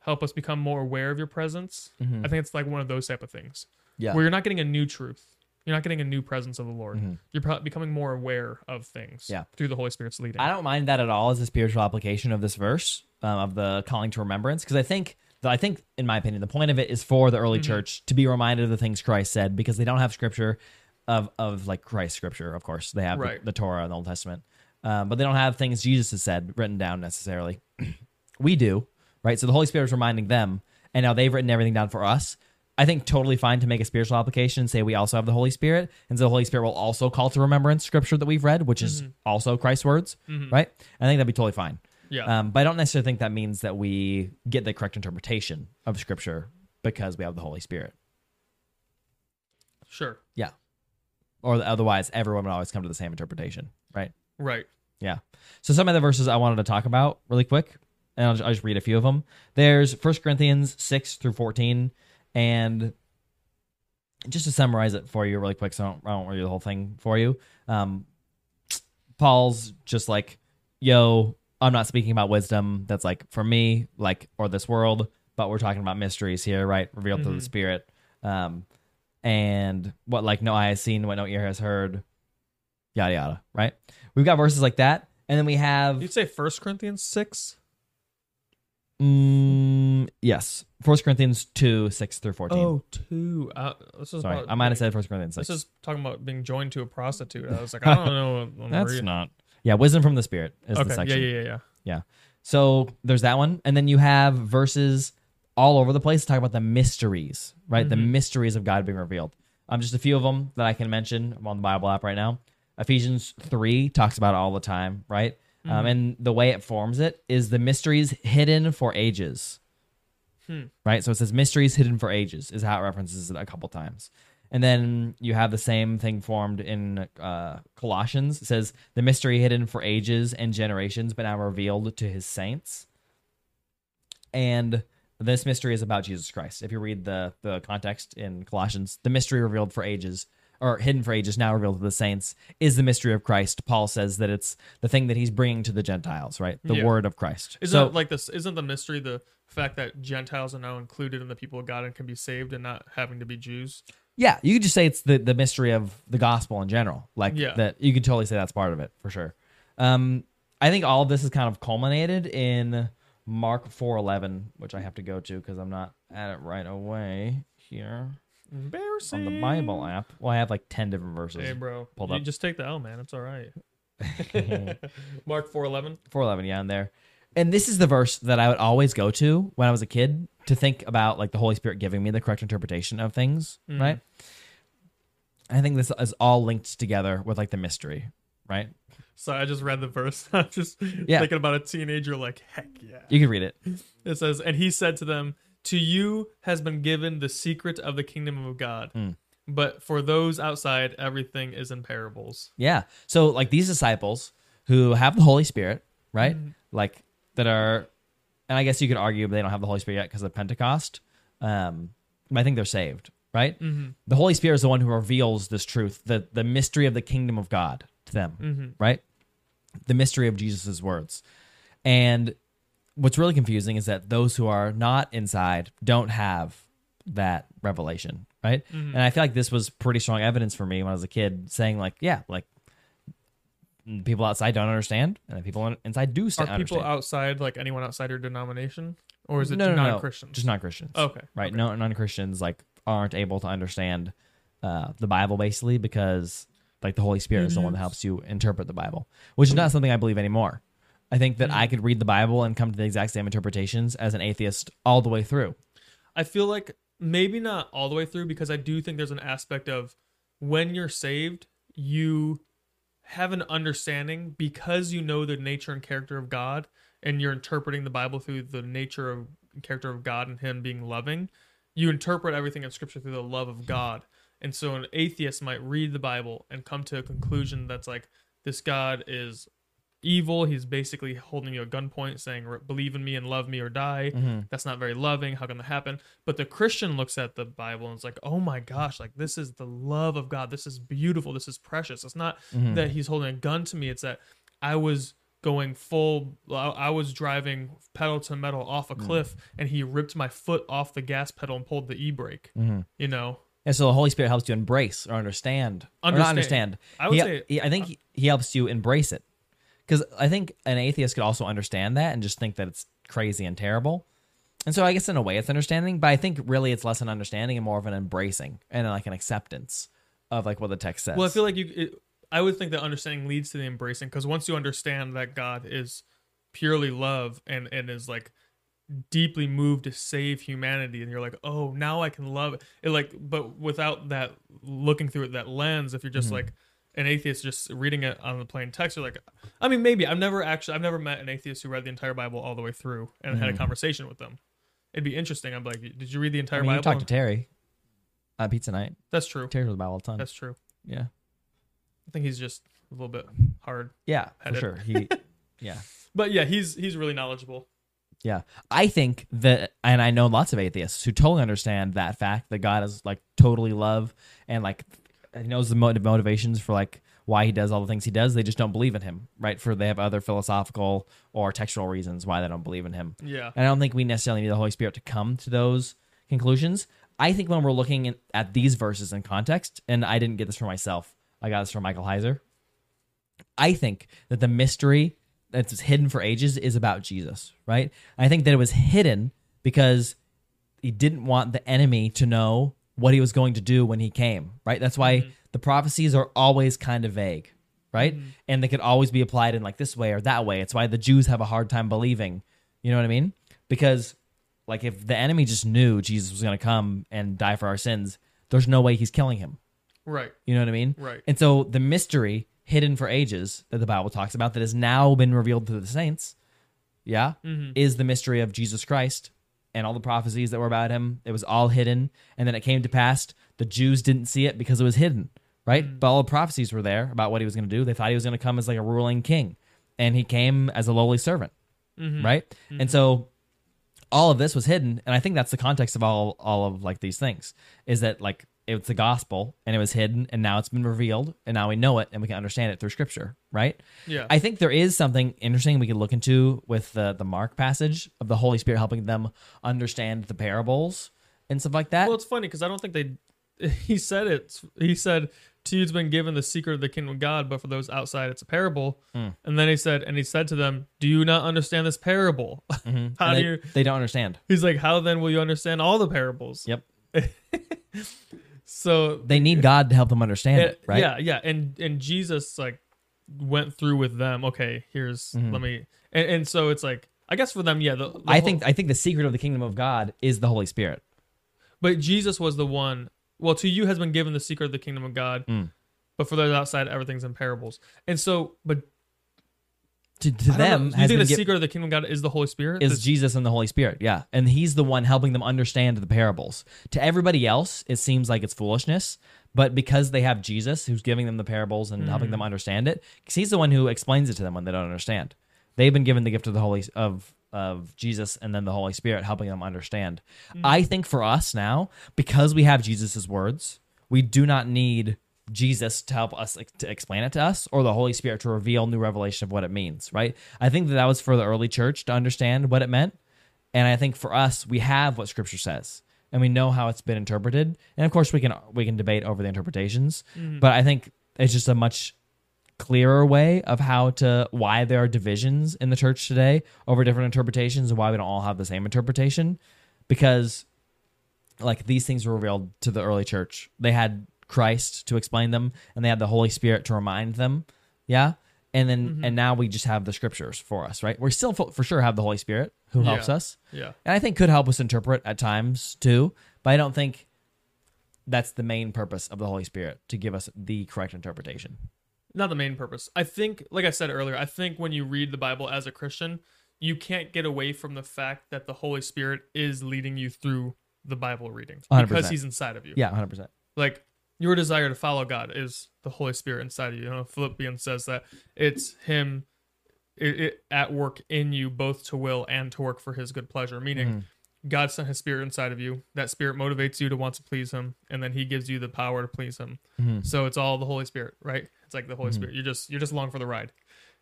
[SPEAKER 2] "Help us become more aware of your presence."
[SPEAKER 1] Mhm.
[SPEAKER 2] I think it's like one of those type of things
[SPEAKER 1] Yeah.
[SPEAKER 2] where you're not getting a new truth. You're not getting a new presence of the Lord.
[SPEAKER 1] Mhm.
[SPEAKER 2] You're pro- becoming more aware of things
[SPEAKER 1] Yeah.
[SPEAKER 2] through the Holy Spirit's leading.
[SPEAKER 1] I don't mind that at all as a spiritual application of this verse um, of the calling to remembrance because I think I think in my opinion the point of it is for the early
[SPEAKER 2] Mm-hmm.
[SPEAKER 1] church to be reminded of the things Christ said because they don't have scripture of of like Christ scripture of course they have the- the, Torah and the Old Testament um, but they don't have things Jesus has said written down necessarily we do right so the Holy Spirit is reminding them and now they've written everything down for us I think totally fine to make a spiritual application and say we also have the Holy Spirit and so the Holy Spirit will also call to remembrance scripture that we've read which is also Christ's words right I think that'd be totally fine
[SPEAKER 2] yeah.
[SPEAKER 1] um, but I don't necessarily think that means that we get the correct interpretation of Scripture because we have the Holy Spirit.
[SPEAKER 2] sure.
[SPEAKER 1] Yeah. Or otherwise, everyone would always come to the same interpretation, right?
[SPEAKER 2] Right.
[SPEAKER 1] Yeah. So some of the verses I wanted to talk about really quick, and I'll just, I'll just read a few of them. There's 1 Corinthians 6 through 14, and just to summarize it for you really quick, so I don't, I don't read the whole thing for you. Um, Paul's just like, yo, I'm not speaking about wisdom that's like for me, like, or this world, but we're talking about mysteries here, right? Revealed through the Spirit. Um, and what like no eye has seen, what no ear has heard, yada yada, right? We've got verses like that, and then we have
[SPEAKER 2] You'd say First Corinthians six.
[SPEAKER 1] Mm, yes, First Corinthians two six through fourteen.
[SPEAKER 2] Oh, two. Uh, this is
[SPEAKER 1] Sorry,
[SPEAKER 2] about
[SPEAKER 1] I might have said First Corinthians six.
[SPEAKER 2] This is talking about being joined to a prostitute. I was like, I don't know. what-
[SPEAKER 1] That's
[SPEAKER 2] you-
[SPEAKER 1] not. Yeah, wisdom from the Spirit is the
[SPEAKER 2] okay. Yeah,
[SPEAKER 1] section.
[SPEAKER 2] yeah, yeah, yeah.
[SPEAKER 1] Yeah. So there's that one. And then you have verses all over the place to talk about the mysteries, right? The
[SPEAKER 2] Mm-hmm.
[SPEAKER 1] mysteries of God being revealed. Um, just a few of them that I can mention. I'm on the Bible app right now. Ephesians 3 talks about it all the time, right?
[SPEAKER 2] Mm-hmm.
[SPEAKER 1] Um, and the way it forms it is the mysteries hidden for ages,
[SPEAKER 2] Hmm.
[SPEAKER 1] right? So it says mysteries hidden for ages is how it references it a couple times. And then you have the same thing formed in uh, Colossians. It says the mystery hidden for ages and generations, but now revealed to his saints. And this mystery is about Jesus Christ. If you read the the context in Colossians, the mystery revealed for ages or hidden for ages, now revealed to the saints, is the mystery of Christ. Paul says that it's the thing that he's bringing to the Gentiles, right? The
[SPEAKER 2] Yeah.
[SPEAKER 1] word of Christ.
[SPEAKER 2] Isn't
[SPEAKER 1] so,
[SPEAKER 2] it like this? Isn't the mystery the fact that Gentiles are now included in the people of God and can be saved and not having to be Jews?
[SPEAKER 1] yeah, you could just say it's the the mystery of the gospel in general. Like
[SPEAKER 2] Yeah.
[SPEAKER 1] that, you could totally say that's part of it for sure. Um, I think all of this is kind of culminated in Mark four eleven, which I have to go to because I'm not at it right away here
[SPEAKER 2] Embarrassing.
[SPEAKER 1] on the Bible app. Well, I have like ten different verses.
[SPEAKER 2] Hey, bro.
[SPEAKER 1] Pulled
[SPEAKER 2] you
[SPEAKER 1] up.
[SPEAKER 2] just take the L, man. It's all right. Mark four eleven.
[SPEAKER 1] 411 yeah in there and this is the verse that i would always go to when i was a kid to think about like the holy spirit giving me the correct interpretation of things
[SPEAKER 2] Mhm.
[SPEAKER 1] right i think this is all linked together with like the mystery right
[SPEAKER 2] So I just read the verse. I'm just
[SPEAKER 1] Yeah.
[SPEAKER 2] thinking about a teenager. Like, heck yeah.
[SPEAKER 1] you can read it
[SPEAKER 2] It says, and he said to them, "To you has been given the secret of the kingdom of God.
[SPEAKER 1] Mm.
[SPEAKER 2] But for those outside, everything is in parables.
[SPEAKER 1] Yeah. So like these disciples who have the Holy Spirit, right? Like that are, and I guess you could argue they don't have the Holy Spirit yet because of Pentecost. Um, I think they're saved, right? The Holy Spirit is the one who reveals this truth, the the mystery of the kingdom of God to them, right? The mystery of Jesus' words. And what's really confusing is that those who are not inside don't have that revelation, right? And I feel like this was pretty strong evidence for me when I was a kid, saying like, yeah, like people outside don't understand, and the people inside do
[SPEAKER 2] Are
[SPEAKER 1] st-
[SPEAKER 2] people
[SPEAKER 1] understand.
[SPEAKER 2] outside like anyone outside your denomination, or is it
[SPEAKER 1] no, no, no,
[SPEAKER 2] non-Christians?
[SPEAKER 1] just non Christians.
[SPEAKER 2] Okay,
[SPEAKER 1] right?
[SPEAKER 2] okay.
[SPEAKER 1] No, non Christians like aren't able to understand uh, the Bible basically because like the Holy Spirit is the one that helps you interpret the Bible, which is not something I believe anymore. I think that I mm. could read the Bible and come to the exact same interpretations as an atheist all the way through.
[SPEAKER 2] I feel like maybe not all the way through because I do think there's an aspect of when you're saved, you have an understanding because you know the nature and character of God and you're interpreting the Bible through the nature of character of God and him being loving. You interpret everything in scripture through the love of God. And so an atheist might read the Bible and come to a conclusion that's like this God is evil. He's basically holding you at gunpoint, saying, "Believe in me and love me or die." Mm-hmm. That's not very loving. How can that happen? But the Christian looks at the Bible and is like, "Oh my gosh! Like this is the love of God. This is beautiful. This is precious." It's not mm-hmm. that He's holding a gun to me. It's that I was going full. I was driving pedal to metal off a mm. cliff, and He ripped my foot off the gas pedal and pulled the e brake. Mm-hmm. You know.
[SPEAKER 1] And so the Holy Spirit helps you embrace or understand, or not
[SPEAKER 2] Understand.
[SPEAKER 1] understand.
[SPEAKER 2] I would
[SPEAKER 1] He-
[SPEAKER 2] say-
[SPEAKER 1] he- I think he, he helps you embrace it, because I think an atheist could also understand that and just think that it's crazy and terrible. And so I guess in a way it's understanding, but I think really it's less an understanding and more of an embracing and like an acceptance of like what the text says.
[SPEAKER 2] Well, I feel like you. It, I would think that understanding leads to the embracing because once you understand that God is purely love and and is like deeply moved to save humanity, and you're like, oh, now I can love it. it like, but without that looking through it that lens, if you're just mm-hmm. like an atheist just reading it on the plain text, you're like, I mean, maybe I've never actually I've never met an atheist who read the entire Bible all the way through and had a mm-hmm. conversation with them. It'd be interesting. I'm like, did you read the entire
[SPEAKER 1] I mean, you
[SPEAKER 2] Bible?
[SPEAKER 1] talked to Terry at pizza night.
[SPEAKER 2] That's true.
[SPEAKER 1] Terry was Bible a ton.
[SPEAKER 2] That's true.
[SPEAKER 1] yeah,
[SPEAKER 2] I think he's just a little bit hard.
[SPEAKER 1] yeah, for sure. He, yeah.
[SPEAKER 2] But yeah, he's he's really knowledgeable.
[SPEAKER 1] Yeah. I think that, and I know lots of atheists who totally understand that fact that God is like totally love and like he knows the motiv- motivations for like why he does all the things he does. They just don't believe in him, right? For they have other philosophical or textual reasons why they don't believe in him.
[SPEAKER 2] Yeah.
[SPEAKER 1] And I don't think we necessarily need the Holy Spirit to come to those conclusions. I think when we're looking in, at these verses in context, and I didn't get this for myself, I got this from Michael Heiser. I think that the mystery that's hidden for ages is about Jesus, right? I think that it was hidden because he didn't want the enemy to know what he was going to do when he came, right? That's why mm-hmm. the prophecies are always kind of vague, right? Mm-hmm. And they could always be applied in like this way or that way. It's why the Jews have a hard time believing. You know what I mean? Because like if the enemy just knew Jesus was going to come and die for our sins, there's no way he's killing him.
[SPEAKER 2] Right.
[SPEAKER 1] You know what I mean?
[SPEAKER 2] Right.
[SPEAKER 1] And so the mystery hidden for ages that the Bible talks about that has now been revealed to the saints, yeah, mm-hmm. is the mystery of Jesus Christ and all the prophecies that were about him. It was all hidden. And then it came to pass. The Jews didn't see it because it was hidden, right? Mm. But all the prophecies were there about what he was going to do. They thought he was going to come as like a ruling king. And he came as a lowly servant, mm-hmm. right? And mm-hmm. so all of this was hidden and i think that's the context of all all of like these things is that like it's the gospel and it was hidden and now it's been revealed and now we know it and we can understand it through scripture right
[SPEAKER 2] Yeah.
[SPEAKER 1] i think there is something interesting we could look into with the the mark passage of the holy spirit helping them understand the parables and stuff like that
[SPEAKER 2] Well, it's funny because I don't think they. He said it. He said, "To you's been given the secret of the kingdom of God, but for those outside, it's a parable."
[SPEAKER 1] Hmm.
[SPEAKER 2] And then he said, and he said to them, "Do you not understand this parable? How
[SPEAKER 1] And
[SPEAKER 2] do you?"
[SPEAKER 1] they don't understand
[SPEAKER 2] He's like, "How then will you understand all the parables?"
[SPEAKER 1] yep
[SPEAKER 2] So
[SPEAKER 1] they need god to help them understand
[SPEAKER 2] Uh,
[SPEAKER 1] it right
[SPEAKER 2] Yeah, yeah, and and Jesus like went through with them. Okay, here's let me, and, and so it's like I guess for them, yeah. The, the
[SPEAKER 1] Mm-hmm. i
[SPEAKER 2] whole-
[SPEAKER 1] think i think the secret of the kingdom of god is the holy spirit
[SPEAKER 2] but Jesus was the one. Well, to you has been given the secret of the kingdom of God,
[SPEAKER 1] Mm.
[SPEAKER 2] but for those outside, everything's in parables. And so, but
[SPEAKER 1] to, to them
[SPEAKER 2] know. You think the
[SPEAKER 1] giv-
[SPEAKER 2] secret of the kingdom of God is the Holy Spirit?
[SPEAKER 1] is
[SPEAKER 2] This-
[SPEAKER 1] Jesus and the Holy Spirit. Yeah. And he's the one helping them understand the parables. To everybody else, it seems like it's foolishness. But because they have Jesus who's giving them the parables and helping
[SPEAKER 2] Hmm.
[SPEAKER 1] them understand it, because he's the one who explains it to them when they don't understand. They've been given the gift of the Holy of of Jesus and then the Holy Spirit helping them understand.
[SPEAKER 2] Hmm.
[SPEAKER 1] I think for us now, because we have Jesus's words, we do not need Jesus to help us to explain it to us or the Holy Spirit to reveal new revelation of what it means, right? I think that that was for the early church to understand what it meant. And I think for us, we have what scripture says and we know how it's been interpreted. And of course we can we can debate over the interpretations, mm-hmm. but I think it's just a much clearer way of how to why there are divisions in the church today over different interpretations and why we don't all have the same interpretation because like these things were revealed to the early church. They had Christ to explain them, and they had the Holy Spirit to remind them. Yeah, and then
[SPEAKER 2] Mm-hmm.
[SPEAKER 1] and now we just have the scriptures for us, right? We still for for sure have the Holy Spirit who helps
[SPEAKER 2] Yeah.
[SPEAKER 1] us,
[SPEAKER 2] yeah.
[SPEAKER 1] and I think could help us interpret at times too. But I don't think that's the main purpose of the Holy Spirit to give us the correct interpretation.
[SPEAKER 2] not the main purpose. I think, like I said earlier, I think when you read the Bible as a Christian, you can't get away from the fact that the Holy Spirit is leading you through the Bible reading
[SPEAKER 1] 100%.
[SPEAKER 2] because He's inside of you.
[SPEAKER 1] Yeah, hundred percent.
[SPEAKER 2] Like your desire to follow God is the Holy Spirit inside of you. You know, Philippians says that it's Him it, it, at work in you, both to will and to work for His good pleasure. Meaning, mm-hmm. God sent His Spirit inside of you. That Spirit motivates you to want to please Him, and then He gives you the power to please Him. Mm-hmm. So it's all the Holy Spirit, right? It's like the Holy mm-hmm. Spirit. You're just you're just along for the ride,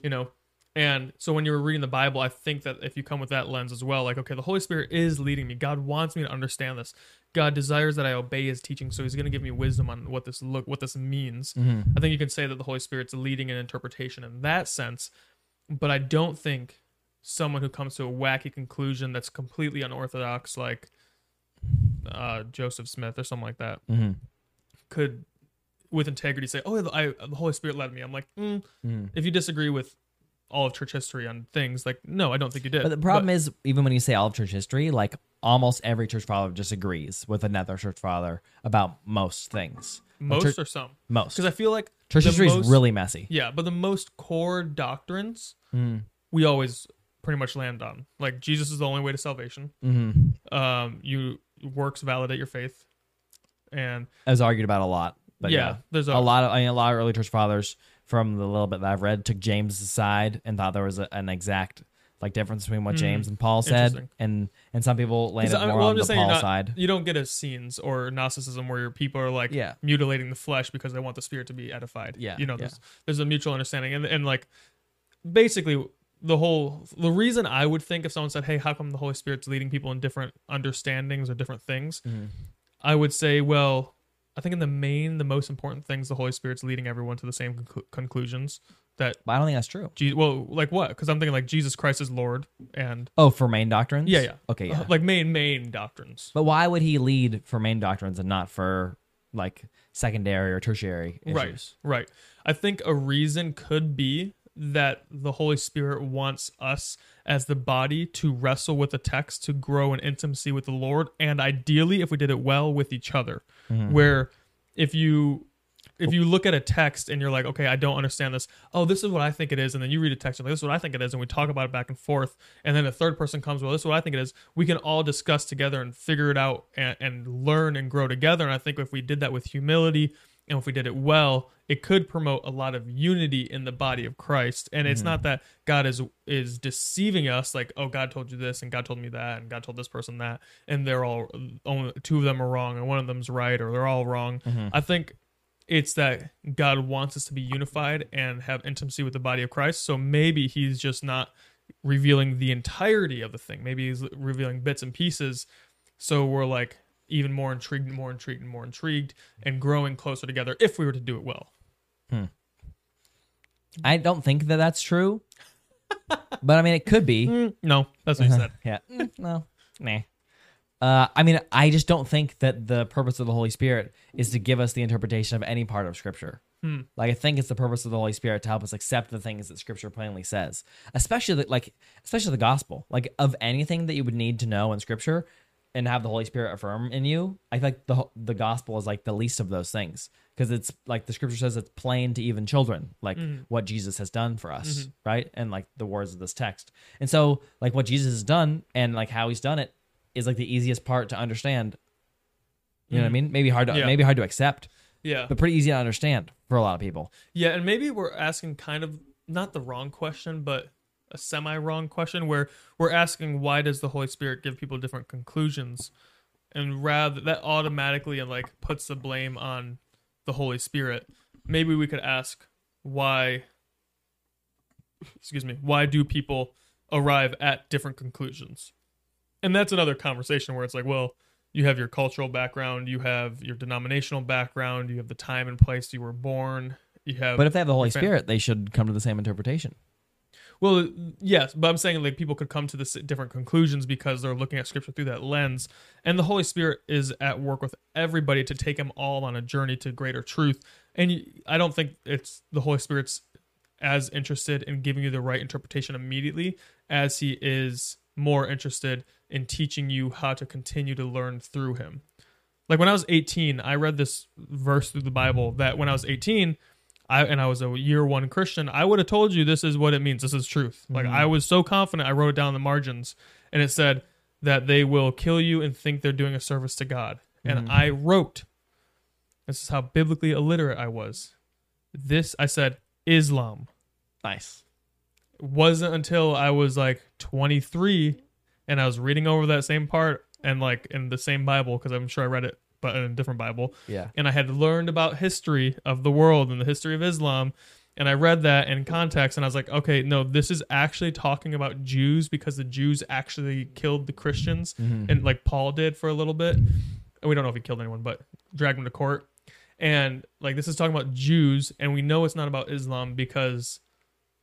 [SPEAKER 2] you know. And so when you were reading the Bible, I think that if you come with that lens as well, like okay, the Holy Spirit is leading me. God wants me to understand this. God desires that I obey His teaching, so He's going to give me wisdom on what this look, what this means. I think you can say that the Holy Spirit's leading an interpretation in that sense, but I don't think someone who comes to a wacky conclusion that's completely unorthodox, like uh, Joseph Smith or something like that,
[SPEAKER 1] Mm-hmm.
[SPEAKER 2] could, with integrity, say, "Oh, the, I, the Holy Spirit led me." I'm like, mm.
[SPEAKER 1] Mm-hmm.
[SPEAKER 2] if you disagree with all of church history on things, like, no, I don't think you did.
[SPEAKER 1] But the problem is, even when you say all of church history, like almost every church father disagrees with another church father about most things.
[SPEAKER 2] Most
[SPEAKER 1] church,
[SPEAKER 2] or some,
[SPEAKER 1] most
[SPEAKER 2] because I feel like
[SPEAKER 1] church history
[SPEAKER 2] most-
[SPEAKER 1] is really messy.
[SPEAKER 2] yeah, but the most core doctrines
[SPEAKER 1] Mm.
[SPEAKER 2] we always pretty much land on. Like Jesus is the only way to salvation.
[SPEAKER 1] Mm-hmm.
[SPEAKER 2] Um, you works validate your faith, and
[SPEAKER 1] as argued about a lot, but
[SPEAKER 2] yeah,
[SPEAKER 1] yeah,
[SPEAKER 2] there's a,
[SPEAKER 1] a lot of I mean, a lot of early church fathers, from the little bit that I've read, took James' side and thought there was a, an exact like difference between what
[SPEAKER 2] Mm.
[SPEAKER 1] James and Paul said, and and some people landed more
[SPEAKER 2] well,
[SPEAKER 1] on the Paul
[SPEAKER 2] not-
[SPEAKER 1] side.
[SPEAKER 2] You don't get asceticism or Gnosticism where your people are like
[SPEAKER 1] Yeah.
[SPEAKER 2] mutilating the flesh because they want the spirit to be edified.
[SPEAKER 1] Yeah,
[SPEAKER 2] you know,
[SPEAKER 1] yeah.
[SPEAKER 2] there's there's a mutual understanding, and and like basically the whole the reason I would think if someone said, "Hey, how come the Holy Spirit's leading people in different understandings or different things?"
[SPEAKER 1] Mm-hmm.
[SPEAKER 2] I would say, well, I think in the main, the most important things, the Holy Spirit's leading everyone to the same conclu- conclusions. That
[SPEAKER 1] But I don't think that's true.
[SPEAKER 2] Je- well, like what? Because I'm thinking like Jesus Christ is Lord, and
[SPEAKER 1] Oh, for main doctrines?
[SPEAKER 2] yeah, yeah,
[SPEAKER 1] Okay, yeah.
[SPEAKER 2] Uh, like main main doctrines.
[SPEAKER 1] But why would he lead for main doctrines and not for like secondary or tertiary issues?
[SPEAKER 2] Right, right. I think a reason could be that the Holy Spirit wants us as the body to wrestle with the text to grow in intimacy with the Lord, and ideally, if we did it well, with each other. Mm-hmm. Where if you if you look at a text and you're like, okay, I don't understand this. Oh, this is what I think it is, and then you read a text and like, this is what I think it is, and we talk about it back and forth, and then a third person comes, well, this is what I think it is. We can all discuss together and figure it out and, and learn and grow together. And I think if we did that with humility and if we did it well, it could promote a lot of unity in the body of Christ. And it's mm-hmm. not that God is is deceiving us, like, oh, God told you this, and God told me that, and God told this person that, and they're all only two of them are wrong, and one of them's right, or they're all wrong. Mm-hmm. I think it's that God wants us to be unified and have intimacy with the body of Christ. So maybe He's just not revealing the entirety of the thing. Maybe He's revealing bits and pieces. So we're like even more intrigued, and more intrigued, and more intrigued, and growing closer together if we were to do it well.
[SPEAKER 1] I don't think that that's true. but I mean, it could be.
[SPEAKER 2] Mm, no, that's what He said.
[SPEAKER 1] Yeah. Mm, no. Nah. Uh, I mean, I just don't think that the purpose of the Holy Spirit is to give us the interpretation of any part of Scripture.
[SPEAKER 2] Hmm.
[SPEAKER 1] Like, I think it's the purpose of the Holy Spirit to help us accept the things that Scripture plainly says, especially the, like, especially the gospel. Like, of anything that you would need to know in Scripture, and have the Holy Spirit affirm in you, I think the the gospel is like the least of those things because it's like the scripture says it's plain to even children, like mm-hmm. what Jesus has done for us, mm-hmm. right? And like the words of this text. And so like what Jesus has done and like how he's done it is like the easiest part to understand. You know what I mm-hmm. mean? Maybe hard to
[SPEAKER 2] Yeah.
[SPEAKER 1] maybe hard to accept,
[SPEAKER 2] Yeah.
[SPEAKER 1] but pretty easy to understand for a lot of people.
[SPEAKER 2] Yeah, and maybe we're asking kind of not the wrong question, but a semi wrong question where we're asking why does the Holy Spirit give people different conclusions? And rather that automatically and like puts the blame on the Holy Spirit. Maybe we could ask why excuse me, why do people arrive at different conclusions? And that's another conversation where it's like, well, you have your cultural background, you have your denominational background, you have the time and place you were born, you have
[SPEAKER 1] But if they have the Holy Spirit, they should come to the same interpretation.
[SPEAKER 2] Well, yes, but I'm saying like people could come to this different conclusions because they're looking at scripture through that lens, and the Holy Spirit is at work with everybody to take them all on a journey to greater truth. And I don't think it's the Holy Spirit's as interested in giving you the right interpretation immediately as he is more interested in teaching you how to continue to learn through him. Like when I was 18, I read this verse through the Bible that when I was 18, I and I was a year one Christian, I would have told you this is what it means. This is truth. Like mm-hmm. I was so confident, I wrote it down in the margins, and it said that they will kill you and think they're doing a service to God. And mm-hmm. I wrote, this is how biblically illiterate I was. This I said Islam.
[SPEAKER 1] Nice.
[SPEAKER 2] It wasn't until I was like 23 and I was reading over that same part and like in the same Bible because I'm sure I read it but in a different Bible
[SPEAKER 1] Yeah.
[SPEAKER 2] and I had learned about history of the world and the history of Islam. And I read that in context, and I was like, okay, no, this is actually talking about Jews because the Jews actually killed the Christians, mm-hmm. and like Paul did for a little bit. And we don't know if he killed anyone, but dragged them to court. And like this is talking about Jews, and we know it's not about Islam because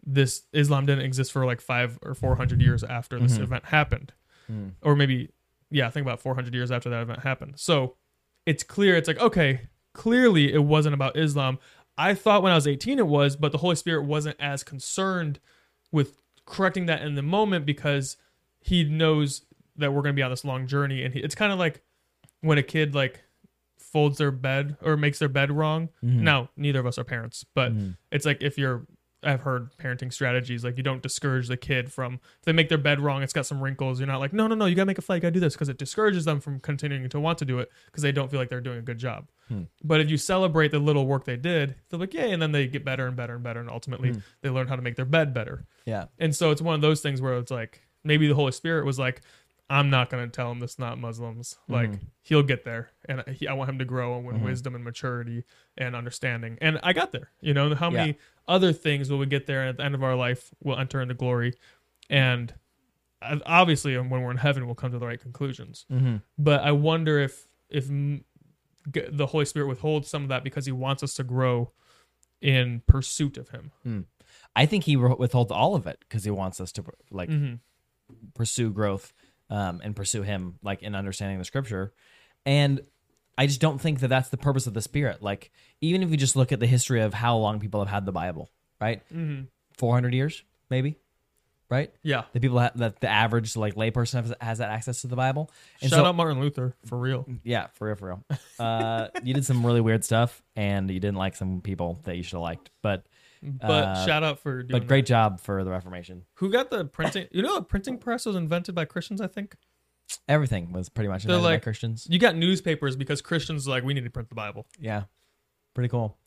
[SPEAKER 2] this Islam didn't exist for like five or four hundred years after this mm-hmm. event happened, mm. or maybe yeah, I think about four hundred years after that event happened. So it's clear. It's like okay, clearly it wasn't about Islam. I thought when I was 18 it was, but the Holy Spirit wasn't as concerned with correcting that in the moment because he knows that we're going to be on this long journey and he, it's kind of like when a kid like folds their bed or makes their bed wrong. Mm-hmm. Now, neither of us are parents, but mm-hmm. it's like if you're I've heard parenting strategies like you don't discourage the kid from if they make their bed wrong, it's got some wrinkles. You're not like, no, no, no, you gotta make a you gotta do this because it discourages them from continuing to want to do it because they don't feel like they're doing a good job. Hmm. But if you celebrate the little work they did, they're like, yay, and then they get better and better and better, and ultimately hmm. they learn how to make their bed better.
[SPEAKER 1] Yeah.
[SPEAKER 2] And so it's one of those things where it's like maybe the Holy Spirit was like, I'm not going to tell him this not Muslims. Like he'll get there, and he, I want him to grow in wisdom and maturity and understanding. And I got there. You know how many
[SPEAKER 1] Yeah.
[SPEAKER 2] other things will we get there, and at the end of our life, we'll enter into glory. And obviously, when we're in heaven, we'll come to the right conclusions.
[SPEAKER 1] Mm-hmm.
[SPEAKER 2] But I wonder if if mm, the Holy Spirit withholds some of that because He wants us to grow in pursuit of Him.
[SPEAKER 1] I think he withholds all of it because he wants us to like
[SPEAKER 2] Mhm.
[SPEAKER 1] pursue growth um, and pursue him like in understanding the scripture. And i just don't think that that's the purpose of the spirit. Like even if you just look at the history of how long people have had the bible right?
[SPEAKER 2] Mm-hmm.
[SPEAKER 1] 400 years maybe right?
[SPEAKER 2] Yeah.
[SPEAKER 1] the people ha- that the average like layperson has, has that access to the bible. And
[SPEAKER 2] Shout
[SPEAKER 1] so
[SPEAKER 2] out Martin Luther for real.
[SPEAKER 1] yeah for real for real. Uh, you did some really weird stuff and you didn't like some people that you should have liked. But
[SPEAKER 2] But
[SPEAKER 1] Uh,
[SPEAKER 2] shout out for doing
[SPEAKER 1] but great
[SPEAKER 2] that.
[SPEAKER 1] job for the reformation
[SPEAKER 2] Who got the printing? You know, the printing press was invented by Christians. I think
[SPEAKER 1] everything was pretty much invented by christians
[SPEAKER 2] you got newspapers because Christians like we need to print the Bible.
[SPEAKER 1] Yeah. Pretty cool.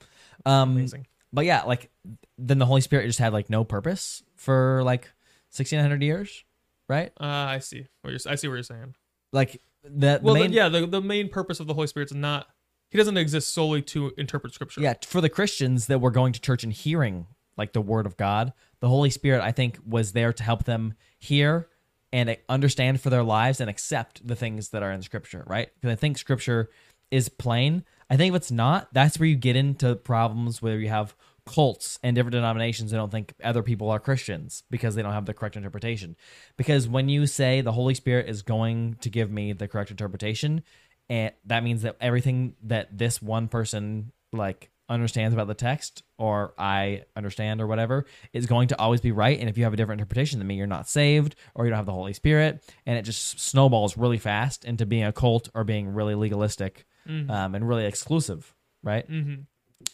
[SPEAKER 1] Um
[SPEAKER 2] Amazing.
[SPEAKER 1] but yeah, like then the Holy Spirit just had like no purpose for like 1600 years, right?
[SPEAKER 2] Uh, I see what you're. I see what you're saying.
[SPEAKER 1] Like the, the
[SPEAKER 2] Well, the- yeah, the, the main purpose of the Holy Spirit's not. He doesn't exist solely to interpret Scripture.
[SPEAKER 1] yeah, for the Christians that were going to church and hearing like the word of God, the Holy Spirit I think was there to help them hear and understand for their lives and accept the things that are in scripture, right? Because I think scripture is plain. I think if it's not, that's where you get into problems where you have cults and different denominations that don't think other people are Christians because they don't have the correct interpretation. Because when you say the Holy Spirit is going to give me the correct interpretation, and that means that everything that this one person like understands about the text or I understand or whatever is going to always be right. And if you have a different interpretation than me, you're not saved or you don't have the Holy Spirit. And it just snowballs really fast into being a cult or being really legalistic um, and really exclusive, right?
[SPEAKER 2] Mm-hmm.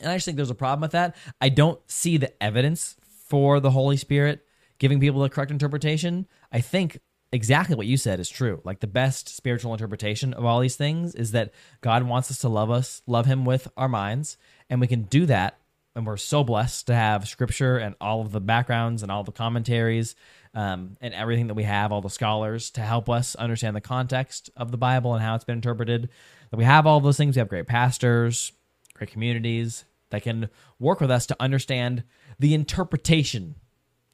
[SPEAKER 1] And I just think there's a problem with that. I don't see the evidence for the Holy Spirit giving people the correct interpretation. I think exactly what you said is true. Like the best spiritual interpretation of all these things is that God wants us to love us, love Him with our minds, and we can do that. And we're so blessed to have Scripture and all of the backgrounds and all the commentaries um, and everything that we have, all the scholars to help us understand the context of the Bible and how it's been interpreted. That we have all those things. We have great pastors, great communities that can work with us to understand the interpretation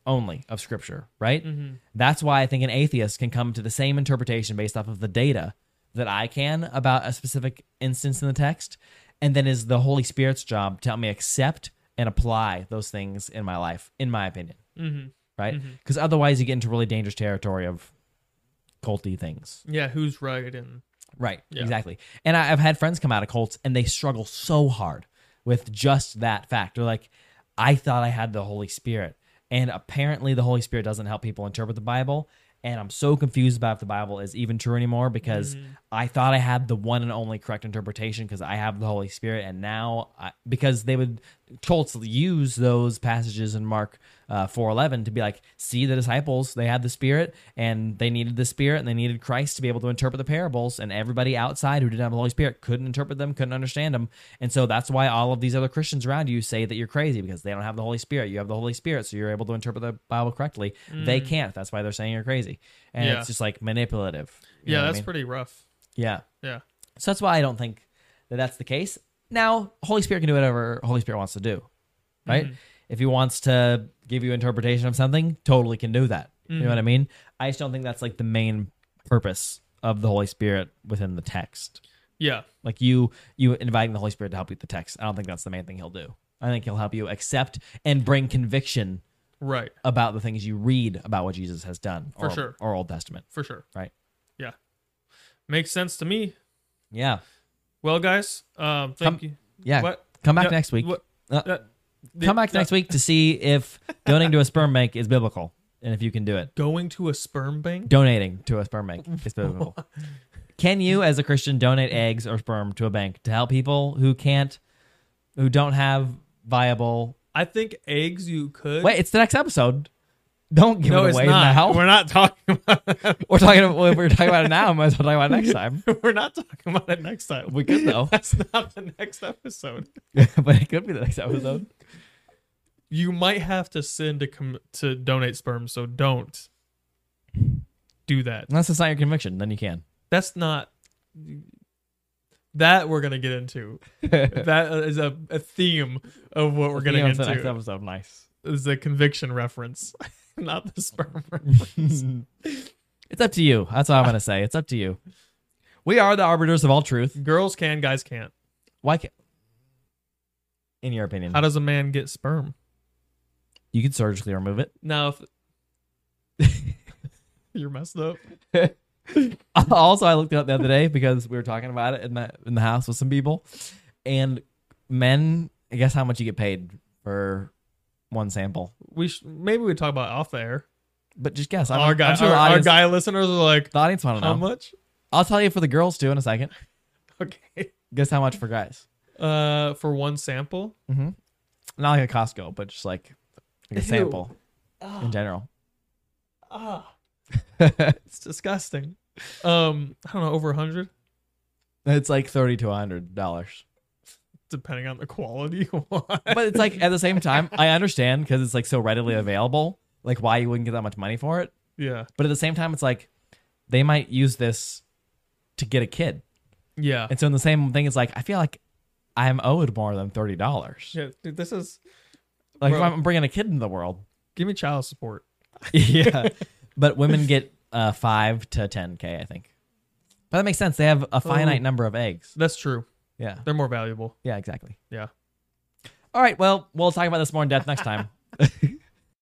[SPEAKER 1] only of scripture, right? That's why I think an atheist can come to the same interpretation based off of the data that I can about a specific instance in the text. And then is the Holy Spirit's job to help me accept and apply those things in my life, in my opinion,
[SPEAKER 2] Mm-hmm.
[SPEAKER 1] right? Because otherwise you get into really dangerous territory of culty things.
[SPEAKER 2] Yeah, who's right and
[SPEAKER 1] Right.
[SPEAKER 2] Yeah.
[SPEAKER 1] Exactly. And I, I've had friends come out of cults and they struggle so hard with just that fact. They're like, I thought I had the Holy Spirit. And apparently the Holy Spirit doesn't help people interpret the Bible. And I'm so confused about if the Bible is even true anymore because mm. I thought I had the one and only correct interpretation because I have the Holy Spirit. And now, I, because they would, cults use those passages in Mark uh, 4.11 to be like, see the disciples, they had the Spirit and they needed the Spirit and they needed Christ to be able to interpret the parables. And everybody outside who didn't have the Holy Spirit couldn't interpret them, couldn't understand them. And so that's why all of these other Christians around you say that you're crazy because they don't have the Holy Spirit. You have the Holy Spirit, so you're able to interpret the Bible correctly. They can't. That's why they're saying you're crazy. And
[SPEAKER 2] Yeah.
[SPEAKER 1] it's just like manipulative. You
[SPEAKER 2] yeah,
[SPEAKER 1] what I
[SPEAKER 2] that's
[SPEAKER 1] mean?
[SPEAKER 2] pretty rough.
[SPEAKER 1] Yeah.
[SPEAKER 2] Yeah.
[SPEAKER 1] So that's why I don't think that that's the case. Now, Holy Spirit can do whatever Holy Spirit wants to do, right? Mm-hmm. If he wants to give you interpretation of something, totally can do that. You know what I mm-hmm. mean? I just don't think that's like the main purpose of the Holy Spirit within the text.
[SPEAKER 2] Yeah.
[SPEAKER 1] Like you, you inviting the Holy Spirit to help you with the text. I don't think that's the main thing he'll do. I think he'll help you accept and bring conviction
[SPEAKER 2] Right.
[SPEAKER 1] about the things you read about what Jesus has done,
[SPEAKER 2] For
[SPEAKER 1] or,
[SPEAKER 2] sure.
[SPEAKER 1] or Old Testament,
[SPEAKER 2] For sure.
[SPEAKER 1] right?
[SPEAKER 2] Yeah. Makes sense to me.
[SPEAKER 1] Yeah,
[SPEAKER 2] Well, guys, um, thank
[SPEAKER 1] Come-
[SPEAKER 2] you.
[SPEAKER 1] yeah.
[SPEAKER 2] What?
[SPEAKER 1] Come back
[SPEAKER 2] Yeah,
[SPEAKER 1] next week.
[SPEAKER 2] What?
[SPEAKER 1] Uh,
[SPEAKER 2] Uh,
[SPEAKER 1] Come back
[SPEAKER 2] yeah,
[SPEAKER 1] next week to see if donating to a sperm bank is biblical and if you can do it.
[SPEAKER 2] Going to a sperm bank?
[SPEAKER 1] Donating to a sperm bank is biblical. can you, as a Christian, donate eggs or sperm to a bank to help people who can't, who don't have viable?
[SPEAKER 2] I think eggs you could.
[SPEAKER 1] Wait, it's the next episode. Don't give
[SPEAKER 2] no,
[SPEAKER 1] it away now.
[SPEAKER 2] We're not talking about it.
[SPEAKER 1] We're talking. About, we're talking about it now. Might as well talk about it next time.
[SPEAKER 2] We're not talking about it next time.
[SPEAKER 1] We could though,
[SPEAKER 2] That's not the next episode.
[SPEAKER 1] but it could be the next episode.
[SPEAKER 2] You might have to send to com- to donate sperm, so don't do that.
[SPEAKER 1] Unless it's not your conviction, then you can.
[SPEAKER 2] That's not that we're gonna get into. that is a, a theme of what we're gonna
[SPEAKER 1] Yeah,
[SPEAKER 2] get
[SPEAKER 1] it's the next episode. Nice.
[SPEAKER 2] Is a conviction reference, not the sperm reference.
[SPEAKER 1] it's up to you. That's all I'm gonna say. It's up to you. We are the arbiters of all truth.
[SPEAKER 2] Girls can, guys can't.
[SPEAKER 1] Why? Can, in your opinion,
[SPEAKER 2] How does a man get sperm?
[SPEAKER 1] you could surgically remove it.
[SPEAKER 2] Now, if you're messed up.
[SPEAKER 1] also, I looked it up the other day because we were talking about it in the in the house with some people, and men. I guess how much you get paid for one sample,
[SPEAKER 2] We sh- maybe we talk about it off the air.
[SPEAKER 1] but just guess. I'm,
[SPEAKER 2] our guy,
[SPEAKER 1] I'm sure
[SPEAKER 2] our, our
[SPEAKER 1] audience,
[SPEAKER 2] guy listeners are like,
[SPEAKER 1] the audience want to
[SPEAKER 2] how
[SPEAKER 1] know.
[SPEAKER 2] much?
[SPEAKER 1] I'll tell you for the girls too in a second.
[SPEAKER 2] Okay.
[SPEAKER 1] Guess how much for guys?
[SPEAKER 2] Uh, for one sample.
[SPEAKER 1] Mm-hmm. Not like a Costco, but just like, like a
[SPEAKER 2] Ew.
[SPEAKER 1] sample in general.
[SPEAKER 2] Ah, it's disgusting. Um, I don't know, over a hundred,
[SPEAKER 1] It's like thirty to hundred dollars.
[SPEAKER 2] Depending on the quality.
[SPEAKER 1] But it's like at the same time, I understand because it's like so readily available, like why you wouldn't get that much money for it.
[SPEAKER 2] yeah,
[SPEAKER 1] But at the same time, it's like they might use this to get a kid,
[SPEAKER 2] yeah,
[SPEAKER 1] and so in the same thing, it's like I feel like I'm owed more than thirty dollars.
[SPEAKER 2] yeah. Dude, this is
[SPEAKER 1] Like if I'm bringing a kid into the world,
[SPEAKER 2] give me child support.
[SPEAKER 1] yeah. But women get uh, five to ten k, I think. But that makes sense. They have a finite
[SPEAKER 2] Oh.
[SPEAKER 1] number of eggs.
[SPEAKER 2] That's true.
[SPEAKER 1] Yeah.
[SPEAKER 2] They're more valuable.
[SPEAKER 1] Yeah. Exactly.
[SPEAKER 2] Yeah.
[SPEAKER 1] All right. Well, we'll talk about this more in depth next time.